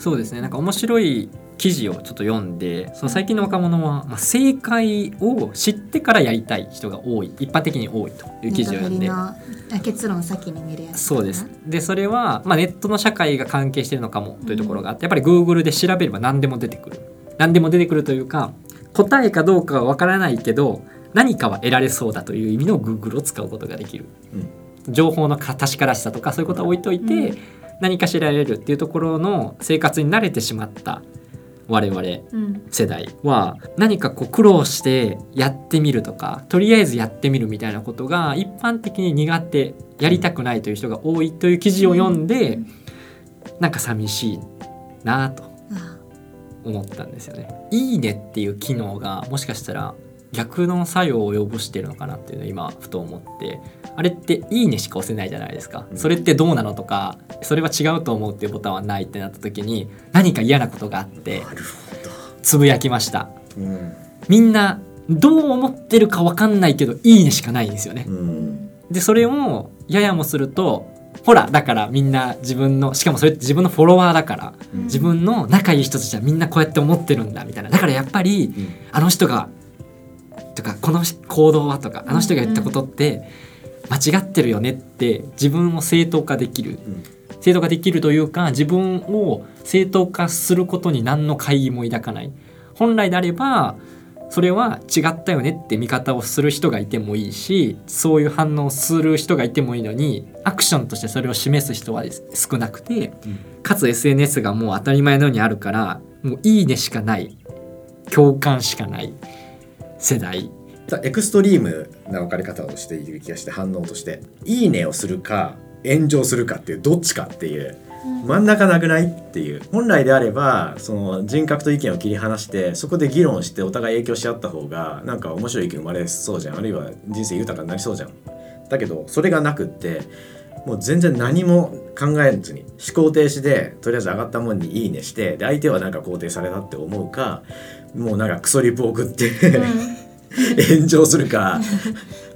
そうですね。なんか面白い記事をちょっと読んでその最近の若者は、まあ、正解を知ってからやりたい人が多い。一般的に多いという記事を読んで。結論先に見るやつそうです。でそれは、まあ、ネットの社会が関係しているのかもというところがあって、やっぱり Google で調べれば何でも出てくる。何でも出てくるというか答えかどうかは分からないけど何かは得られそうだという意味の Google を使うことができる、うん、情報の確からしさとかそういうことは置いといて、うん、何か知られるっていうところの生活に慣れてしまった我々世代は何かこう苦労してやってみるとかとりあえずやってみるみたいなことが一般的に苦手やりたくないという人が多いという記事を読んで、うん、なんか寂しいなと思ったんですよね。いいねっていう機能がもしかしたら逆の作用を及ぼしてるのかなっていうのを今ふと思って。あれって「いいね」しか押せないじゃないですか、それってどうなのとかそれは違うと思うっていうボタンはないってなった時に何か嫌なことがあってつぶやきました、うん、みんなどう思ってるか分かんないけど「いいね」しかないんですよね、うん、でそれをややもするとほらだからみんな自分のしかもそれって自分のフォロワーだから、うん、自分の仲いい人たちはみんなこうやって思ってるんだみたいな。だからやっぱり、あの人がとかこの行動はとかあの人が言ったことって間違ってるよねって自分を正当化できる、正当化できるというか自分を正当化することに何の懐疑も抱かない。本来であればそれは違ったよねって見方をする人がいてもいいしそういう反応をする人がいてもいいのにアクションとしてそれを示す人は少なくて、かつ SNS がもう当たり前のようにあるからもういいねしかない。共感しかない世代。エクストリームな分かり方をしている気がして反応として「いいね」をするか炎上するかっていうどっちかっていう。真ん中なくないっていう。本来であればその人格と意見を切り離してそこで議論してお互い影響し合った方がなんか面白い意見生まれそうじゃん。あるいは人生豊かになりそうじゃん。だけどそれがなくってもう全然何も考えずに思考停止でとりあえず上がったもんに「いいね」してで相手はなんか肯定されたって思うかもうなんかクソリプ送って 炎上するか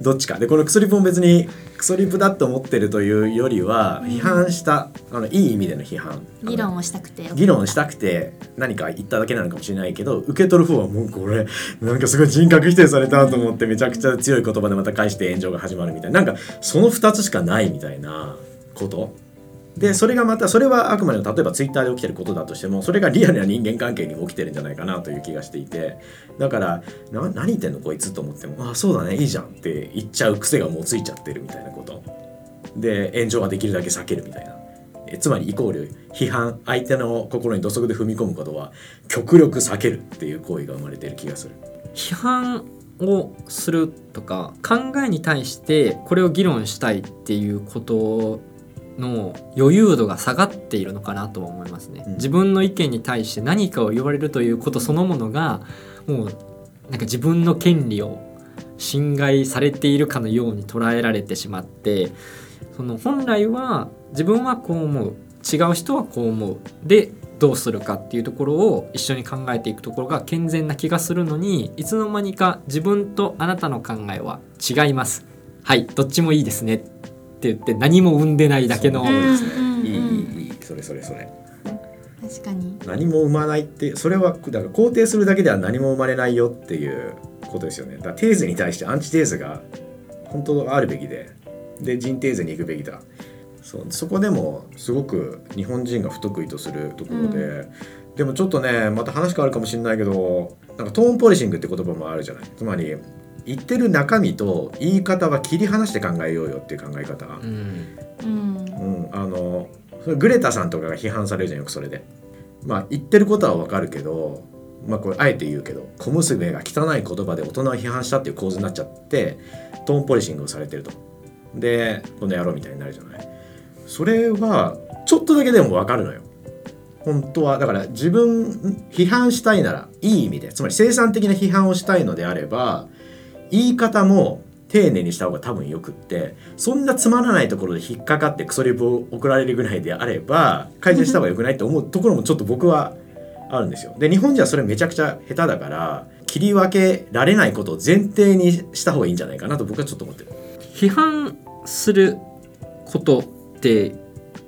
どっちか。でこのクソリプも別にクソリプだと思ってるというよりは批判した、あのいい意味での批判。議論をしたくて。議論したくて何か言っただけなのかもしれないけど受け取る方はもうこれなんかすごい人格否定されたと思ってめちゃくちゃ強い言葉でまた返して炎上が始まるみたいな。なんかその2つしかないみたいなことでそれがまたそれはあくまでも例えばツイッターで起きてることだとしてもそれがリアルな人間関係にも起きてるんじゃないかなという気がしていてだから何言ってんのこいつと思ってもあそうだねいいじゃんって言っちゃう癖がもうついちゃってるみたいなことで炎上はできるだけ避けるみたいなえつまりイコール批判相手の心に土足で踏み込むことは極力避けるっていう行為が生まれてる気がする。批判をするとか考えに対してこれを議論したいっていうことの余裕度が下がっているのかなと思いますね、うん、自分の意見に対して何かを言われるということそのものがもうなんか自分の権利を侵害されているかのように捉えられてしまってその本来は自分はこう思う違う人はこう思うでどうするかっていうところを一緒に考えていくところが健全な気がするのにいつの間にか自分とあなたの考えは違います。はいどっちもいいですねって言って何も生んでないだけの、そうですね、いいいいいいそれそれ。それ確かに。何も生まないってそれはだから肯定するだけでは何も生まれないよっていうことですよね。だからテーゼに対してアンチテーゼが本当あるべきでで人テーゼに行くべきだ。そうそこでもすごく日本人が不得意とするところで、うん、でもちょっとねまた話変わるかもしれないけどなんかトーンポリシングって言葉もあるじゃない。つまり言ってる中身と言い方は切り離して考えようよっていう考え方、うん、うん、あのグレタさんとかが批判されるじゃんよくそれで。まあ言ってることはわかるけど、まあこれあえて言うけど小娘が汚い言葉で大人を批判したっていう構図になっちゃってトーンポリシングをされてると。でこの野郎みたいになるじゃない。それはちょっとだけでもわかるのよ。本当はだから自分批判したいならいい意味でつまり生産的な批判をしたいのであれば言い方も丁寧にした方が多分よくってそんなつまらないところで引っかかってクソリプを送られるぐらいであれば改善した方がよくないと思うところもちょっと僕はあるんですよ。で日本人はそれめちゃくちゃ下手だから切り分けられないことを前提にした方がいいんじゃないかなと僕はちょっと思ってる。批判することって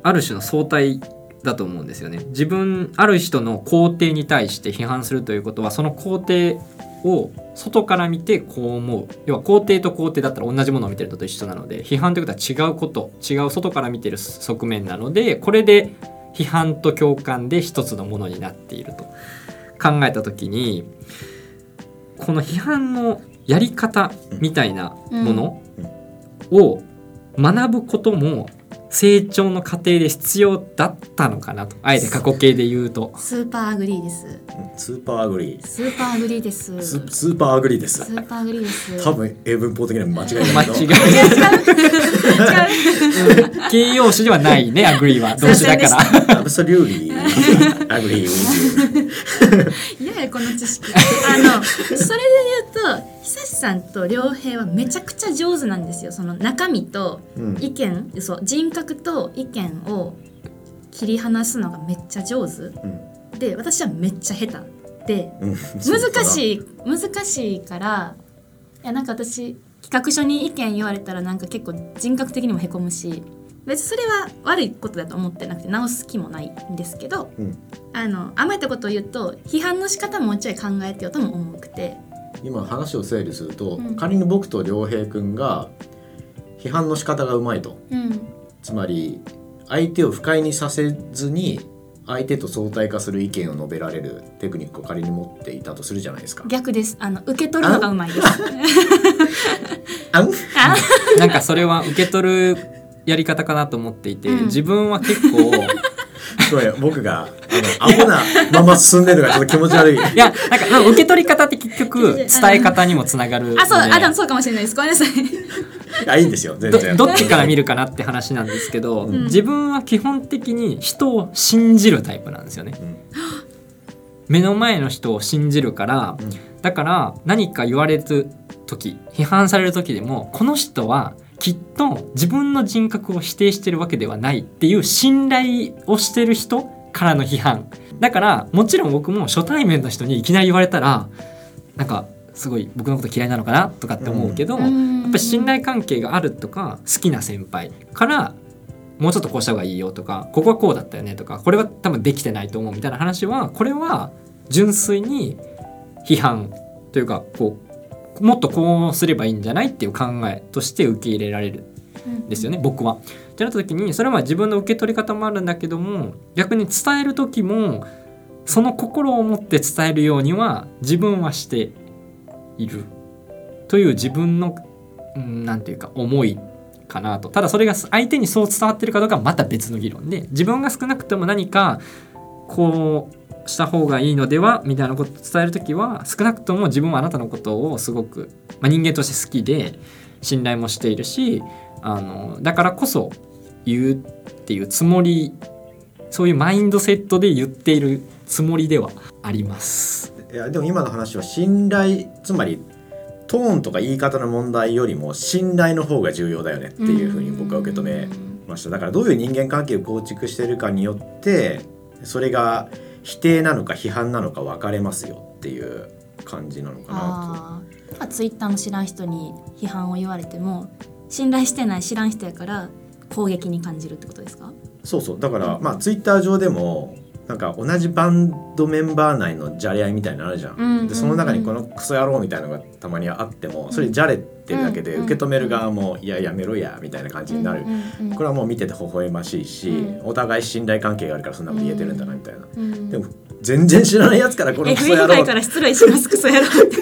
ある種の相対だと思うんですよね自分ある人の肯定に対して批判するということはその肯定を外から見てこう思う。要は肯定と肯定だったら同じものを見てるのと一緒なので批判ということは違うこと違う外から見てる側面なのでこれで批判と共感で一つのものになっていると。考えた時にこの批判のやり方みたいなものを学ぶことも成長の過程で必要だったのかなとあえて過去形で言うと。 super agree です。 super agree。 super agree です。スス super agree です。ーパー agree です。多分英文法的には間違いない間違いない形容詞ではないね agree は。動詞だから。absolutely agree。いやいやこの知識。あのそれで言うと久志さんと良平はめちゃくちゃ上手なんですよ。その中身と you うん。意見、そう人格と意見を切り離すのがめっちゃ上手。うん。で私はめっちゃ下手でうん。難しい難しいからいやなんか私企画書に意見言われたらなんか結構人格的にもへこむし別にそれは悪いことだと思ってなくて直す気もないんですけどうん。あの甘えたことを言うと批判の仕方もうちょい考えてよとも思うくて。今話を整理すると、うん。仮に僕と良平君が批判の仕方がうまいと。うん。つまり相手を不快にさせずに相手と相対化する意見を述べられるテクニックを仮に持っていたとするじゃないですか。逆です。あの受け取るのがうまいです。あん？あ なんかそれは受け取るやり方かなと思っていて、うん。自分は結構 ごめん僕があのアホなまま進んでるのがちょっと気持ち悪い。いやなんかまあ受け取り方って結局伝え方にもつながるので。あそうあでもそうかもしれないです。ごめんなさい。あいいんですよ。全ど然。どっちから見るかなって話なんですけど、うん。自分は基本的に人を信じるタイプなんですよね。うん。目の前の人を信じるから、うん。だから何か言われる時批判される時でもこの人はきっと自分の人格を否定してるわけではないっていう信頼をしてる人からの批判。だからもちろん僕も初対面の人にいきなり言われたらなんかすごい僕のこと嫌いなのかなとかって思うけど、ややっぱり信頼関係があるとか好きな先輩からもうちょっとこうした方がいいよとかここはこうだったよねとかこれは多分できてないと思うみたいな話はこれは純粋に批判というかこうもっとこうすればいいんじゃないっていう考えとして受け入れられるんですよね僕は。ってなった時にそれは自分の受け取り方もあるんだけども逆に伝える時もその心を持って伝えるようには自分はしているという自分のうんなんていうか思いかなとただそれが相手にそう伝わってるかどうかはまた別の議論で自分が少なくとも何かこうした方がいいのではみたいなことを伝える時は少なくとも自分はあなたのことをすごく、まあ、人間として好きで信頼もしているしあのだからこそ言うっていうつもりそういうマインドセットで言っているつもりではあります。いやでも今の話は信頼つまりトーンとか言い方の問題よりも信頼の方が重要だよねっていうふうに僕は受け止めましただからどういう人間関係を構築してるかによってそれが否定なのか批判なのか分かれますよっていう感じなのかなああツイッターの知らん人に批判を言われても信頼してない知らん人やから攻撃に感じるってことですか？とそうそう。だからまあツイッター上でもなんか同じバンドメンバー内のじゃれ合いみたいなのあるじゃん。うんうんうんでその中にこのクソ野郎みたいなのがたまにあってもそれじゃれってるだけでうん。受け止める側も「いややめろや」みたいな感じになる。うんうんこれはもう見てて微笑ましいし、うん。お互い信頼関係があるからそんなこと言えてるんだなみたいな。うんでも全然知らないやつからこのクソ野郎界から失礼しますクソ野郎って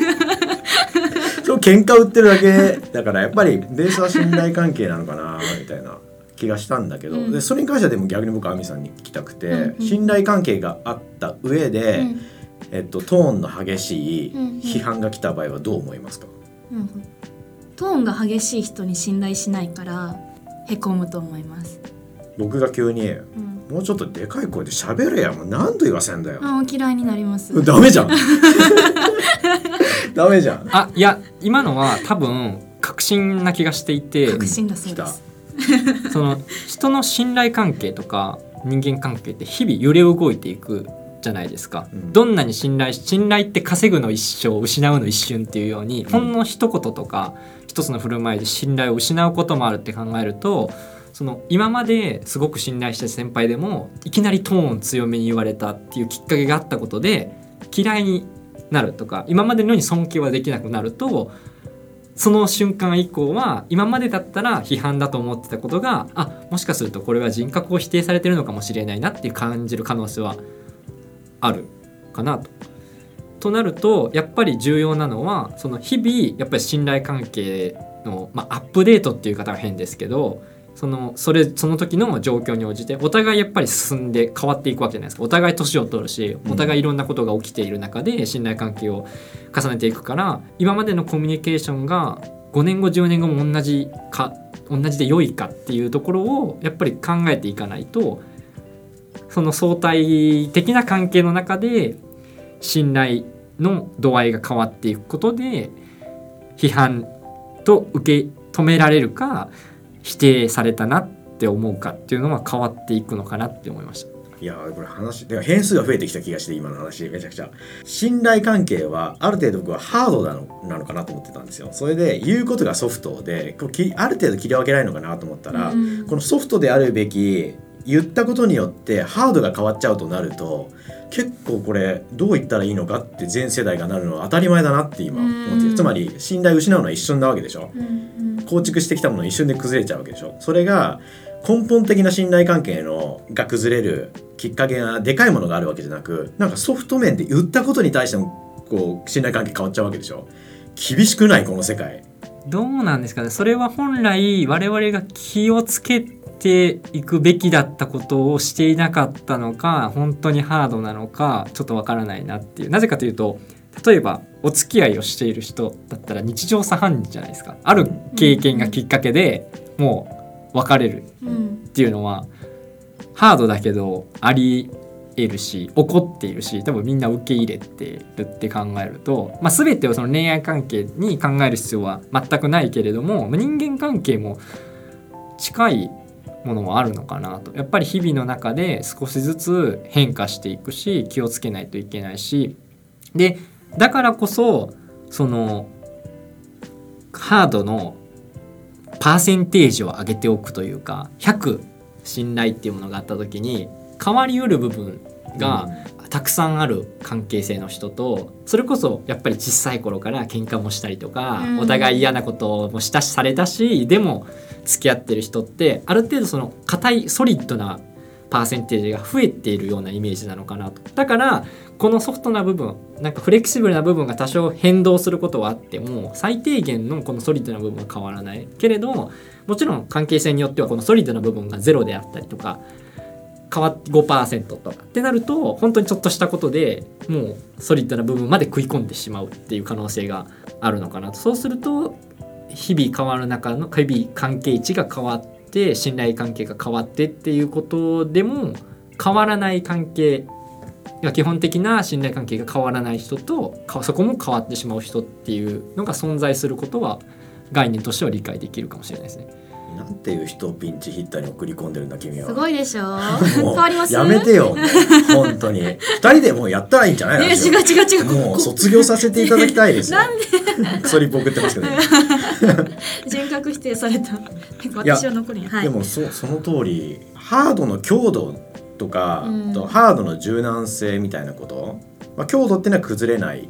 そう喧嘩売ってるだけだからやっぱりベースは信頼関係なのかなみたいな気がしたんだけど、うん。でそれに関してはでも逆に僕は亜美さんに聞きたくて、うんうん。信頼関係があった上で、うん。えっと、トーンの激しいうんうん。批判が来た場合はどう思いますか、うんトーンが激しい人に信頼しないからへこむと思います、僕が急にうん「もうちょっとでかい声で喋れやもう何度言わせんだよ」あー嫌いになります。ダメじゃん。ダメじゃん。あいや今のは多分確信な気がしていて。確信だそうです その人の信頼関係とか人間関係って日々揺れ動いていくじゃないですか、うん。どんなに信頼し信頼って稼ぐの一生失うの一瞬っていうように、ほんの一言とか一つの振る舞いで信頼を失うこともあるって考えるとその今まですごく信頼した先輩でもいきなりトーン強めに言われたっていうきっかけがあったことで嫌いになるとか今までのように尊敬はできなくなるとその瞬間以降は今までだったら批判だと思ってたことがあもしかするとこれは人格を否定されてるのかもしれないなっていう感じる可能性はあるかなと。となるとやっぱり重要なのはその日々やっぱり信頼関係の、まあ、アップデートっていう方が変ですけどそのそれその時の状況に応じてお互いやっぱり進んで変わっていくわけじゃないですか。お互い年を取るしお互いいろんなことが起きている中で信頼関係を重ねていくから今までのコミュニケーションが5年後10年後も同じか同じで良いかっていうところをやっぱり考えていかないとその相対的な関係の中で信頼の度合いが変わっていくことで批判と受け止められるか否定されたなって思うかっていうのは変わっていくのかなって思いました。いやーこれ話で変数が増えてきた気がして今の話めちゃくちゃ。信頼関係はある程度僕はハードなのなのかなと思ってたんですよ。それで言うことがソフトでこうきある程度切り分けられるのかなと思ったら、うん。このソフトであるべき言ったことによってハードが変わっちゃうとなると結構これどう言ったらいいのかって全世代がなるのは当たり前だなって今思ってつまり信頼を失うのは一瞬なわけでしょ。うん。構築してきたもの一瞬で崩れちゃうわけでしょ。それが根本的な信頼関係のが崩れるきっかけがでかいものがあるわけじゃなくなんかソフト面で言ったことに対してもこう信頼関係変わっちゃうわけでしょ。厳しくないこの世界。どうなんですかね。それは本来我々が気をつけていくべきだったことをしていなかったのか本当にハードなのかちょっとわからないなっていう。なぜかというと例えばお付き合いをしている人だったら日常茶飯事じゃないですか。ある経験がきっかけでもう別れるっていうのはハードだけどあり得るし怒っているし多分みんな受け入れてるって考えると、まあ、全てをその恋愛関係に考える必要は全くないけれどもまあ人間関係も近いものもあるのかなと。やっぱり日々の中で少しずつ変化していくし気をつけないといけないし。でだからこそそのハードのパーセンテージを上げておくというか100信頼っていうものがあった時に変わりうる部分がたくさんある関係性の人とそれこそやっぱり小さい頃から喧嘩もしたりとか、うん。お互い嫌なこともしたしされたしでも付き合ってる人ってある程度その硬いソリッドなパーセンテージが増えているようなイメージなのかなと。だからこのソフトな部分なんかフレキシブルな部分が多少変動することはあっても最低限のこのソリッドな部分は変わらない。けれどもちろん関係性によってはこのソリッドな部分がゼロであったりとか変わって5%とかってなると本当にちょっとしたことでもうソリッドな部分まで食い込んでしまうっていう可能性があるのかなとそうすると日々変わる中の日々関係値が変わって信頼関係が変わってっていうことでも変わらない関係いや基本的な信頼関係が変わらない人とそこも変わってしまう人っていうのが存在することは概念としては理解できるかもしれないですね。なんていう人をピンチヒッターに送り込んでるんだ君は。すごいでしょ。も変うわります？やめてよ。本当に。二人でもうやったらいいんじゃないの？違う違う違う。もう卒業させていただきたいですよ。なんクソリップ送ってますけど、ね、人格否定された。私は残りに。はい。でもそその通りハードの強度とか、うん。とハードの柔軟性みたいなこと、まあ、強度っていうのは崩れない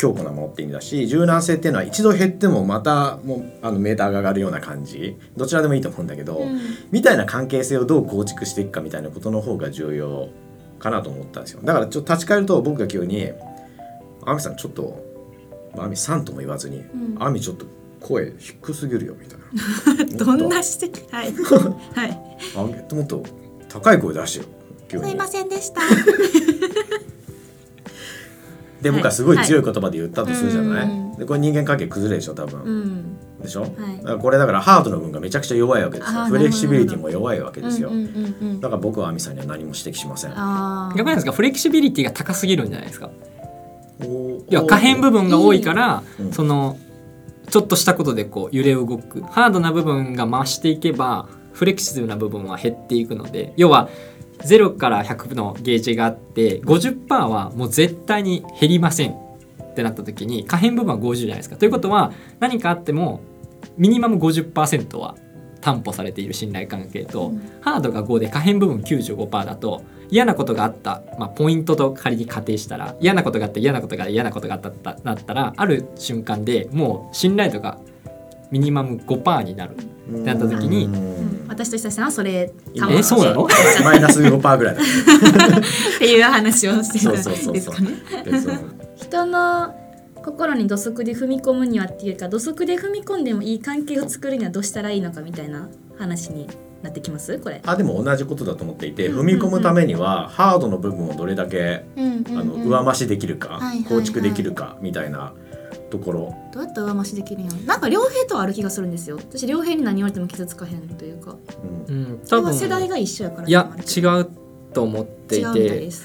強固なものって意味だし柔軟性っていうのは一度減ってもまたもうあのメーターが上がるような感じ。どちらでもいいと思うんだけど、うん。みたいな関係性をどう構築していくかみたいなことの方が重要かなと思ったんですよ。だからちょっと立ち返ると僕が急に「亜美さんちょっとまあ亜美さん」とも言わずにん「亜美ちょっと声低すぎるよ」みたいな。どんな指摘？はい。はい。あもっと高い声出してよ。すいませんでした で僕はすごい強い言葉で言ったとするじゃない、うん。でこれ人間関係崩れるでしょ多分、うん。でしょ、い。だからこれだからハードの部分がめちゃくちゃ弱いわけですよ。フレキシビリティも弱いわけですよ、だから僕は亜美さんには何も指摘しません。逆なんですかフレキシビリティが高すぎるんじゃないですか？お要は可変部分が多いからうん。そのちょっとしたことでこう揺れ動く。ハードな部分が増していけばフレキシブルな部分は減っていくので要は0から100のゲージがあって50%はもう絶対に減りません。ってなった時に可変部分は50じゃないですか。ということは何かあってもミニマム50%は担保されている信頼関係と、うん。ハードが5で可変部分95%だと嫌なことがあった、まあ、ポイントと仮に仮定したら嫌なことがあって嫌なことが嫌なことがあったってなったらある瞬間でもう信頼度がミニマム5%になる。うんなった時にうん私と久さんはそれ今えそうなの？マイナス5%ぐらいだ。っていう話をしてたんそうそうそうそう。ですかね。人の心に土足で踏み込むにはっていうか土足で踏み込んでもいい関係を作るにはどうしたらいいのかみたいな話になってきます？これ。あでも同じことだと思っていてうん踏み込むためにはハードの部分をどれだけうんうんあの上増しできるかはいはいはい。構築できるかみたいなところ。どうやったら上増しできるんやろ？なんか両兵とはある気がするんですよ。私両兵に何言われても傷つかへんというか。うん。多分。は世代が一緒やから。いや違違うと思ってい違うみたいてです。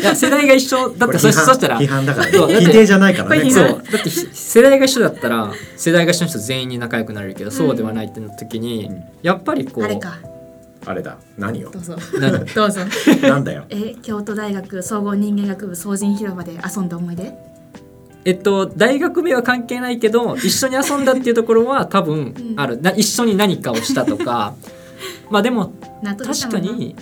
いや世代が一緒だってそしたら批判だからね。否定じゃないからね。そう。だってひ世代が一緒だったら世代が一緒の人全員に仲良くなれるけど、そうではないってなった時に、うん。やっぱりこうあれか。あれだ。何よどうぞ。何？どうぞ。なんだよ。え京都大学総合人間学部総人広場で遊んだ思い出？えっと大学名は関係ないけど一緒に遊んだっていうところは 多分うん。ある、な一緒に何かをしたとか。まあでも確かに、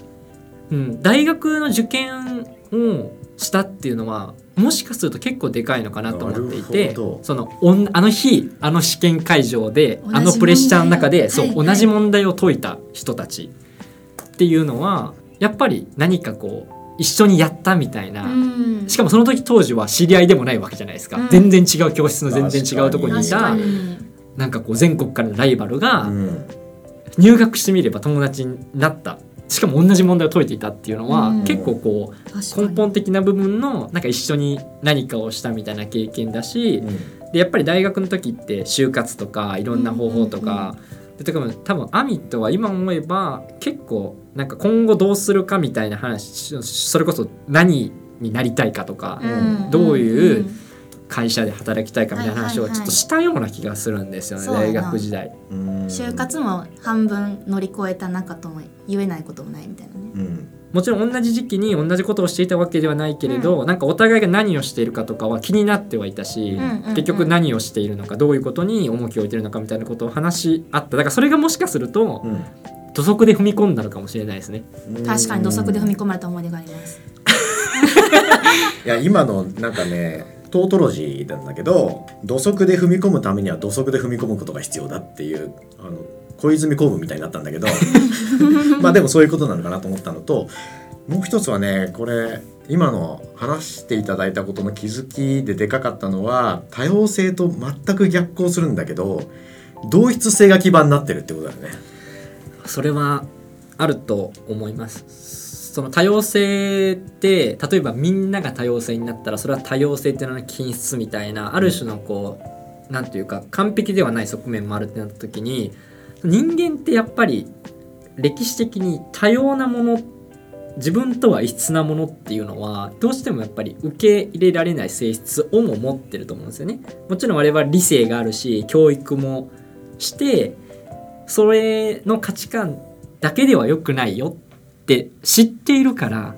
うん、大学の受験をしたっていうのはもしかすると結構でかいのかなと思っていなてそのおんあの日あの試験会場であのプレッシャーの中で、そう、問題はい。同じ問題を解いた人たちっていうのはやっぱり何かこう一緒にやったみたいな、うん。しかもその時当時は知り合いでもないわけじゃないですか、うん。全然違う教室の全然違うところにいた。なんかこう全国からのライバルがうん。入学してみれば友達になった。しかも同じ問題を解いていたっていうのは、うん。結構こう根本的な部分のなんか一緒に何かをしたみたいな経験だし、うん。でやっぱり大学の時って就活とかいろんな方法とか、でとかも多分アミットは今思えば結構なんか今後どうするかみたいな話それこそ何になりたいかとか、うん。どういううん会社で働きたいかみたいな話をちょっとしたような気がするんですよね、大学時代。うん。就活も半分乗り越えた中とも言えないこともないみたいなね。うんもちろん同じ時期に同じことをしていたわけではないけれど、なんかお互いが何をしているかとかは気になってはいたし、うんうんうん。結局何をしているのかどういうことに重きを置いているのかみたいなことを話し合った。だからそれがもしかするとうん。土足で踏み込んだのかもしれないですね。確かに土足で踏み込まれた思い出があります。いや今のなんかねトートロジーなんだけど土足で踏み込むためには土足で踏み込むことが必要だっていうあの小泉公文みたいになったんだけど まあでもそういうことなのかなと思ったのともう一つはねこれ今の話していただいたことの気づきででかかったのは多様性と全く逆行するんだけど同一性が基盤になってるってことだよね。それはあると思います。その多様性って例えばみんなが多様性になったらそれは多様性っていうのの均質みたいなある種のこうなんていうか完璧ではない側面もあるってなった時に人間ってやっぱり歴史的に多様なもの自分とは異質なものっていうのはどうしてもやっぱり受け入れられない性質をも持ってると思うんですよね。もちろん我々は理性があるし教育もしてそれの価値観だけでは良くないよって知っているから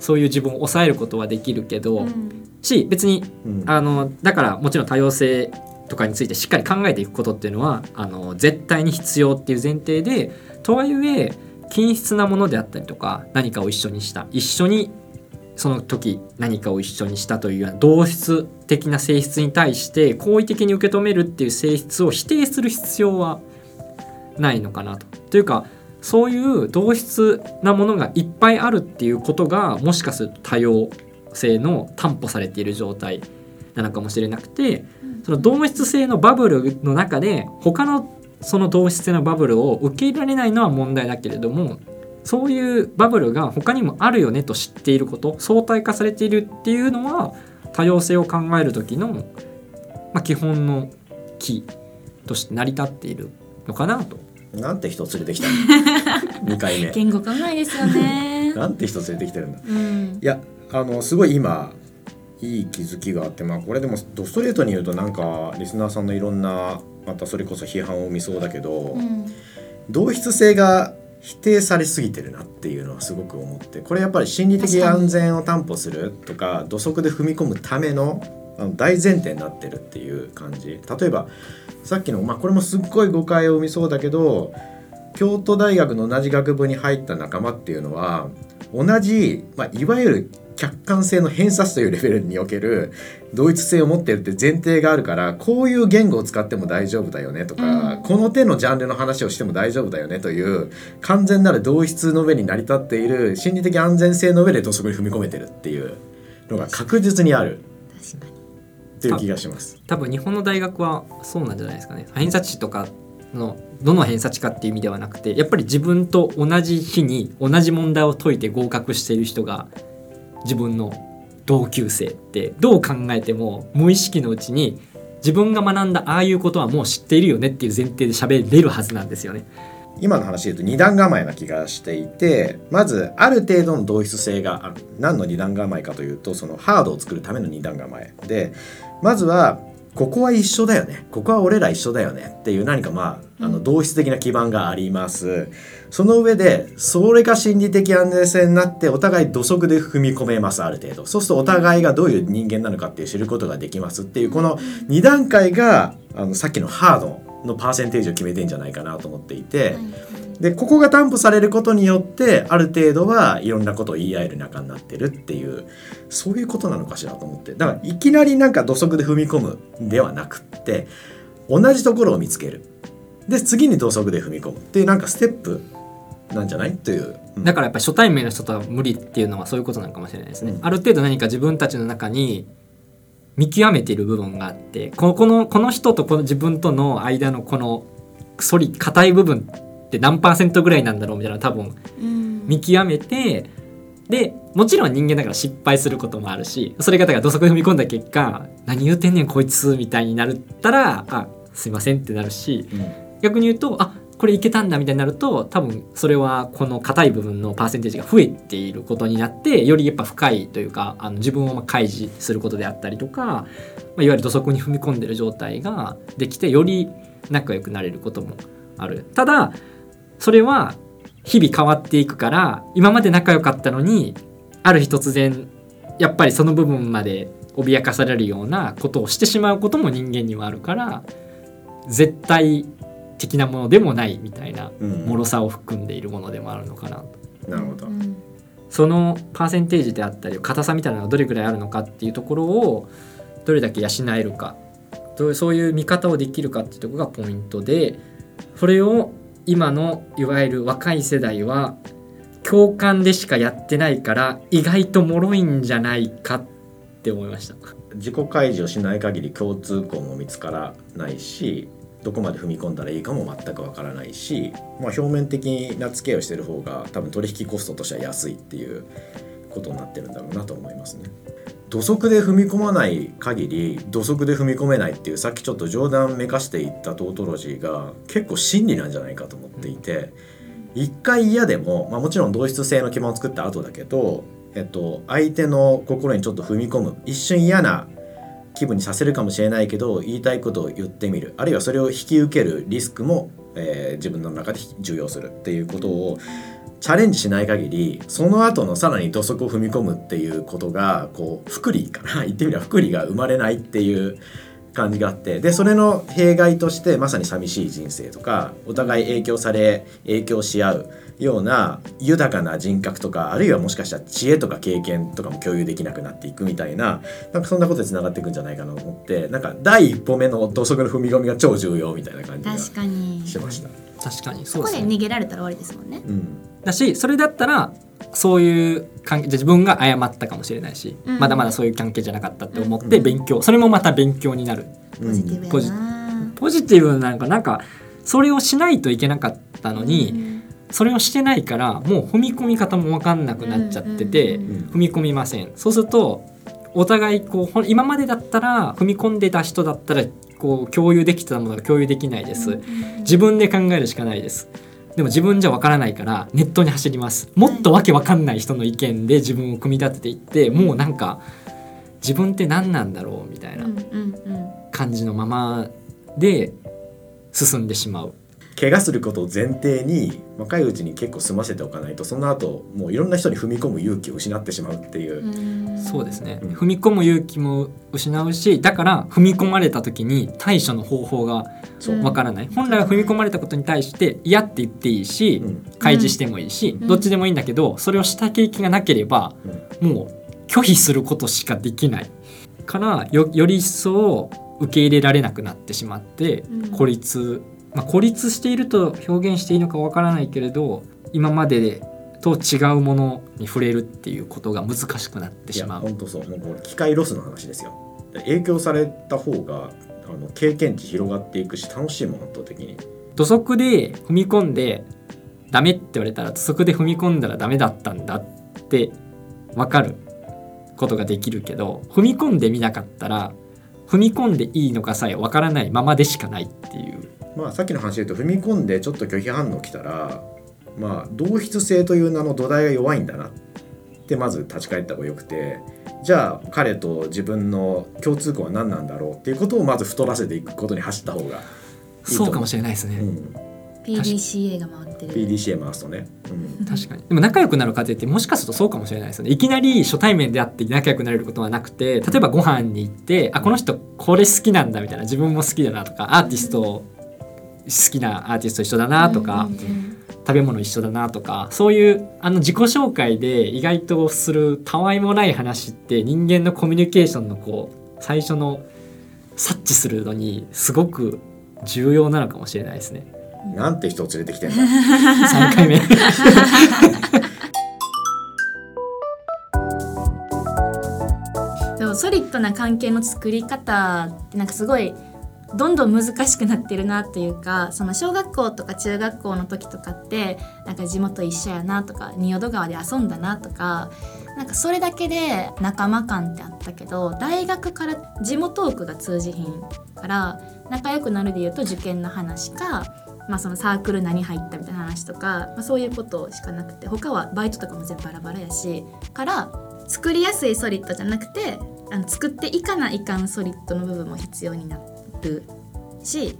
そういう自分を抑えることはできるけど、うんし別にうんあのだからもちろん多様性とかについてしっかり考えていくことっていうのはあの絶対に必要っていう前提でとはいえ均質なものであったりとか何かを一緒にした一緒にその時何かを一緒にしたというような同質的な性質に対して好意的に受け止めるっていう性質を否定する必要はないのかなと。というかそういう同質なものがいっぱいあるっていうことがもしかすると多様性の担保されている状態なのかもしれなくてその同質性のバブルの中で他のその同質性のバブルを受け入れられないのは問題だけれどもそういうバブルが他にもあるよねと知っていること相対化されているっていうのは多様性を考える時の、まあ、基本の木として成り立っているのかなと。なんて人連れてきたの？2回目。言語考えですよね。なんて人連れてきてるんだ？うん。いやあのすごい今いい気づきがあってまあこれでもドストレートに言うとなんかリスナーさんのいろんなまたそれこそ批判を生みそうだけど、うん。同質性が否定されすぎてるなっていうのはすごく思ってこれやっぱり心理的安全を担保するとか土足で踏み込むための大前提になってるっていう感じ。例えばさっきの、まあ、これもすっごい誤解を生みそうだけど京都大学の同じ学部に入った仲間っていうのは同じ、まあ、いわゆる客観性の偏差値というレベルにおける同一性を持ってるって前提があるからこういう言語を使っても大丈夫だよねとか、うん。この手のジャンルの話をしても大丈夫だよねという完全なる同一の上に成り立っている心理的安全性の上で土足に踏み込めてるっていうのが確実にある。確かに。っていう気がします。多分日本の大学はそうなんじゃないですかね。偏差値とかのどの偏差値かっていう意味ではなくてやっぱり自分と同じ日に同じ問題を解いて合格している人が自分の同級生ってどう考えても無意識のうちに自分が学んだああいうことはもう知っているよねっていう前提で喋れるはずなんですよね。今の話で言うと二段構えな気がしていてまずある程度の同一性がある何の二段構えかというとそのハードを作るための二段構えでまずはここは一緒だよね。ここは俺ら一緒だよね。っていう何かまああの同質的な基盤があります。その上でそれが心理的安全性になってお互い土足で踏み込めますある程度。そうするとお互いがどういう人間なのかっていう知ることができますっていうこの2段階があのさっきのハードのパーセンテージを決めてんじゃないかなと思っていて、はいでここが担保されることによってある程度はいろんなことを言い合える仲になってるっていうそういうことなのかしらと思って。だからいきなりなんか土足で踏み込むではなくって同じところを見つける。で次に土足で踏み込む。っていうなんかステップなんじゃない？という、うん。だからやっぱり初対面の人とは無理っていうのはそういうことなのかもしれないですね。うんある程度何か自分たちの中に見極めている部分があってここのこの人とこの自分との間のこの反り硬い部分って何パーセントぐらいなんだろうみたいなの多分うん見極めてでもちろん人間だから失敗することもあるしそれがだから土足で踏み込んだ結果何言うてんねんこいつみたいになるったらあすいませんってなるしうん逆に言うとあこれいけたんだみたいになると多分それはこの硬い部分のパーセンテージが増えていることになってよりやっぱ深いというかあの自分をまあ開示することであったりとか、まあ、いわゆる土足に踏み込んでる状態ができてより仲良くなれることもある。ただそれは日々変わっていくから今まで仲良かったのにある日突然やっぱりその部分まで脅かされるようなことをしてしまうことも人間にはあるから絶対的なものでもないみたいなうん。脆さを含んでいるものでもあるのかな。となるほど、うん。そのパーセンテージであったり硬さみたいなのがどれくらいあるのかっていうところをどれだけ養えるかそういう見方をできるかっていうところがポイントでそれを今のいわゆる若い世代は共感でしかやってないから意外と脆いんじゃないかって思いました。自己開示をしない限り共通項も見つからないしどこまで踏み込んだらいいかも全くわからないし、まあ、表面的な付き合いをしてる方が多分取引コストとしては安いっていうことになってるんだろうなと思いますね。土足で踏み込まない限り土足で踏み込めないっていうさっきちょっと冗談めかしていったトートロジーが結構真理なんじゃないかと思っていて一回嫌でも、まあ、もちろん同質性の基盤を作った後だけど、えっと、相手の心にちょっと踏み込む一瞬嫌な気分にさせるかもしれないけど言いたいことを言ってみるあるいはそれを引き受けるリスクも、えー自分の中で重要するっていうことをチャレンジしない限りその後のさらに土足を踏み込むっていうことがこう福利かな？言ってみれば福利が生まれないっていう感じがあってでそれの弊害としてまさに寂しい人生とかお互い影響され影響し合うような豊かな人格とかあるいはもしかしたら知恵とか経験とかも共有できなくなっていくみたいななんかそんなことでつながっていくんじゃないかなと思ってなんか第一歩目の土足の踏み込みが超重要みたいな感じが確かに。しました。確かにそこで逃げられたら終わりですもんね。うんだしそれだったらそういう関係じゃあ自分が謝ったかもしれないし、うん。まだまだそういう関係じゃなかったって思っうん。て勉強、それもまた勉強になる。ポジティブポジポジティブなんかなんかそれをしないといけなかったのに、うん。それをしてないからもう踏み込み方も分かんなくなっちゃってて、うん。うん。踏み込みません。そうするとお互いこう今までだったら踏み込んでた人だったらこう共有できてたものが共有できないです、自分で考えるしかないですでも自分じゃわからないからネットに走ります。もっとわけわかんない人の意見で自分を組み立てていってもうなんか自分って何なんだろうみたいな感じのままで進んでしまう怪我することを前提に若いうちに結構済ませておかないとその後もういろんな人に踏み込む勇気を失ってしまうっていう、そうですね、うん。踏み込む勇気も失うしだから踏み込まれた時に対処の方法がわからない。本来は踏み込まれたことに対して嫌って言っていいし、うん。開示してもいいし、うん。どっちでもいいんだけどそれをした経験がなければうん。もう拒否することしかできない。からよより一層受け入れられなくなってしまって、うん。孤立、まあ、孤立していると表現していいのかわからないけれど今までと違うものに触れるっていうことが難しくなってしまう。本当そう。もうこれ機械ロスの話ですよ。で影響された方があの経験値広がっていくし楽しいもん圧倒的に。土足で踏み込んでダメって言われたら土足で踏み込んだらダメだったんだって分かることができるけど踏み込んでみなかったら踏み込んでいいのかさえ分からないままでしかないっていうまあさっきの話で言うと踏み込んでちょっと拒否反応来たらまあ同質性という名の土台が弱いんだなってまず立ち返った方がよくてじゃあ彼と自分の共通項は何なんだろうっていうことをまず太らせていくことに走った方がいいそうかもしれないですね、うん、PDCA が回ってる。PDCA 回すとね、うん。確かに。でも仲良くなる過程ってもしかするとそうかもしれないですよね。いきなり初対面で会って仲良くなれることはなくて例えばご飯に行ってあこの人これ好きなんだみたいな自分も好きだなとかアーティスト好きなアーティスト一緒だなとか、うんうんうん。食べ物一緒だなとかそういうあの自己紹介で意外とするたわいもない話って人間のコミュニケーションのこう最初の察知するのにすごく重要なのかもしれないですね。なんて人を連れてきてんだ。3回目。でもソリッドな関係の作り方ってなんかすごいどんどん難しくなってるなっていうかその小学校とか中学校の時とかってなんか地元一緒やなとか仁淀川で遊んだなとかなんかそれだけで仲間感ってあったけど大学から地元トークが通じひんから仲良くなるで言うと受験の話か、まあ、そのサークル何入ったみたいな話とか、まあ、そういうことしかなくて他はバイトとかも全部バラバラやしから作りやすいソリッドじゃなくてあの作っていかないかんソリッドの部分も必要になってるし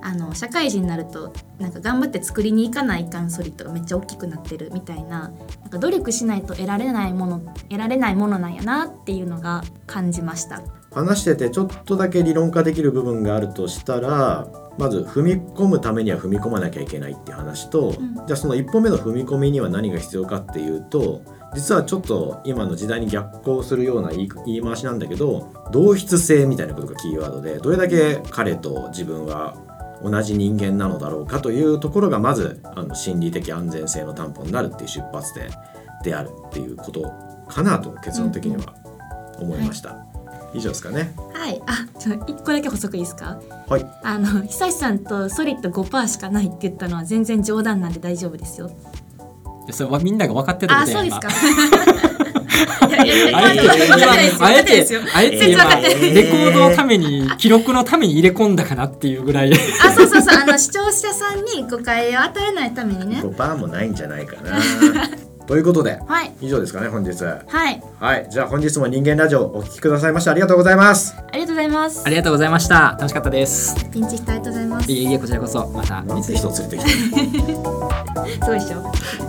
あの社会人になるとなんか頑張って作りに行かないかんソリッドがめっちゃ大きくなってるみたいななんか努力しないと得られないもの得られないものなんやなっていうのが感じました。話しててちょっとだけ理論化できる部分があるとしたらまず踏み込むためには踏み込まなきゃいけないっていう話と、んじゃあその一歩目の踏み込みには何が必要かっていうと実はちょっと今の時代に逆行するような言い言い回しなんだけど同質性みたいなことがキーワードでどれだけ彼と自分は同じ人間なのだろうかというところがまずあの心理的安全性の担保になるっていう出発点であるっていうことかなと結論的には思いました。以上ですかね。はい、あちょ一個だけ補足いいですか？はい。あの久志さんとソリッド5%しかないって言ったのは全然冗談なんで大丈夫ですよ。それはみんなが分かってたこあとや今そうですか。あえて分かってないですよあえてあえてレコードのために記録のために入れ込んだかなっていうぐらいあそうそうそうあの視聴者さんに誤解を与えないためにね。5%もないんじゃないかな。ということではい以上ですかね本日。はいはいじゃあ本日も人間ラジオお聞きくださいましてありがとうございます。ありがとうございますあ。りがとうございました楽しかったですピンチヒットありがとうございます。いえいえこちらこそまたなんて人連れてきてんのすごいでしょ。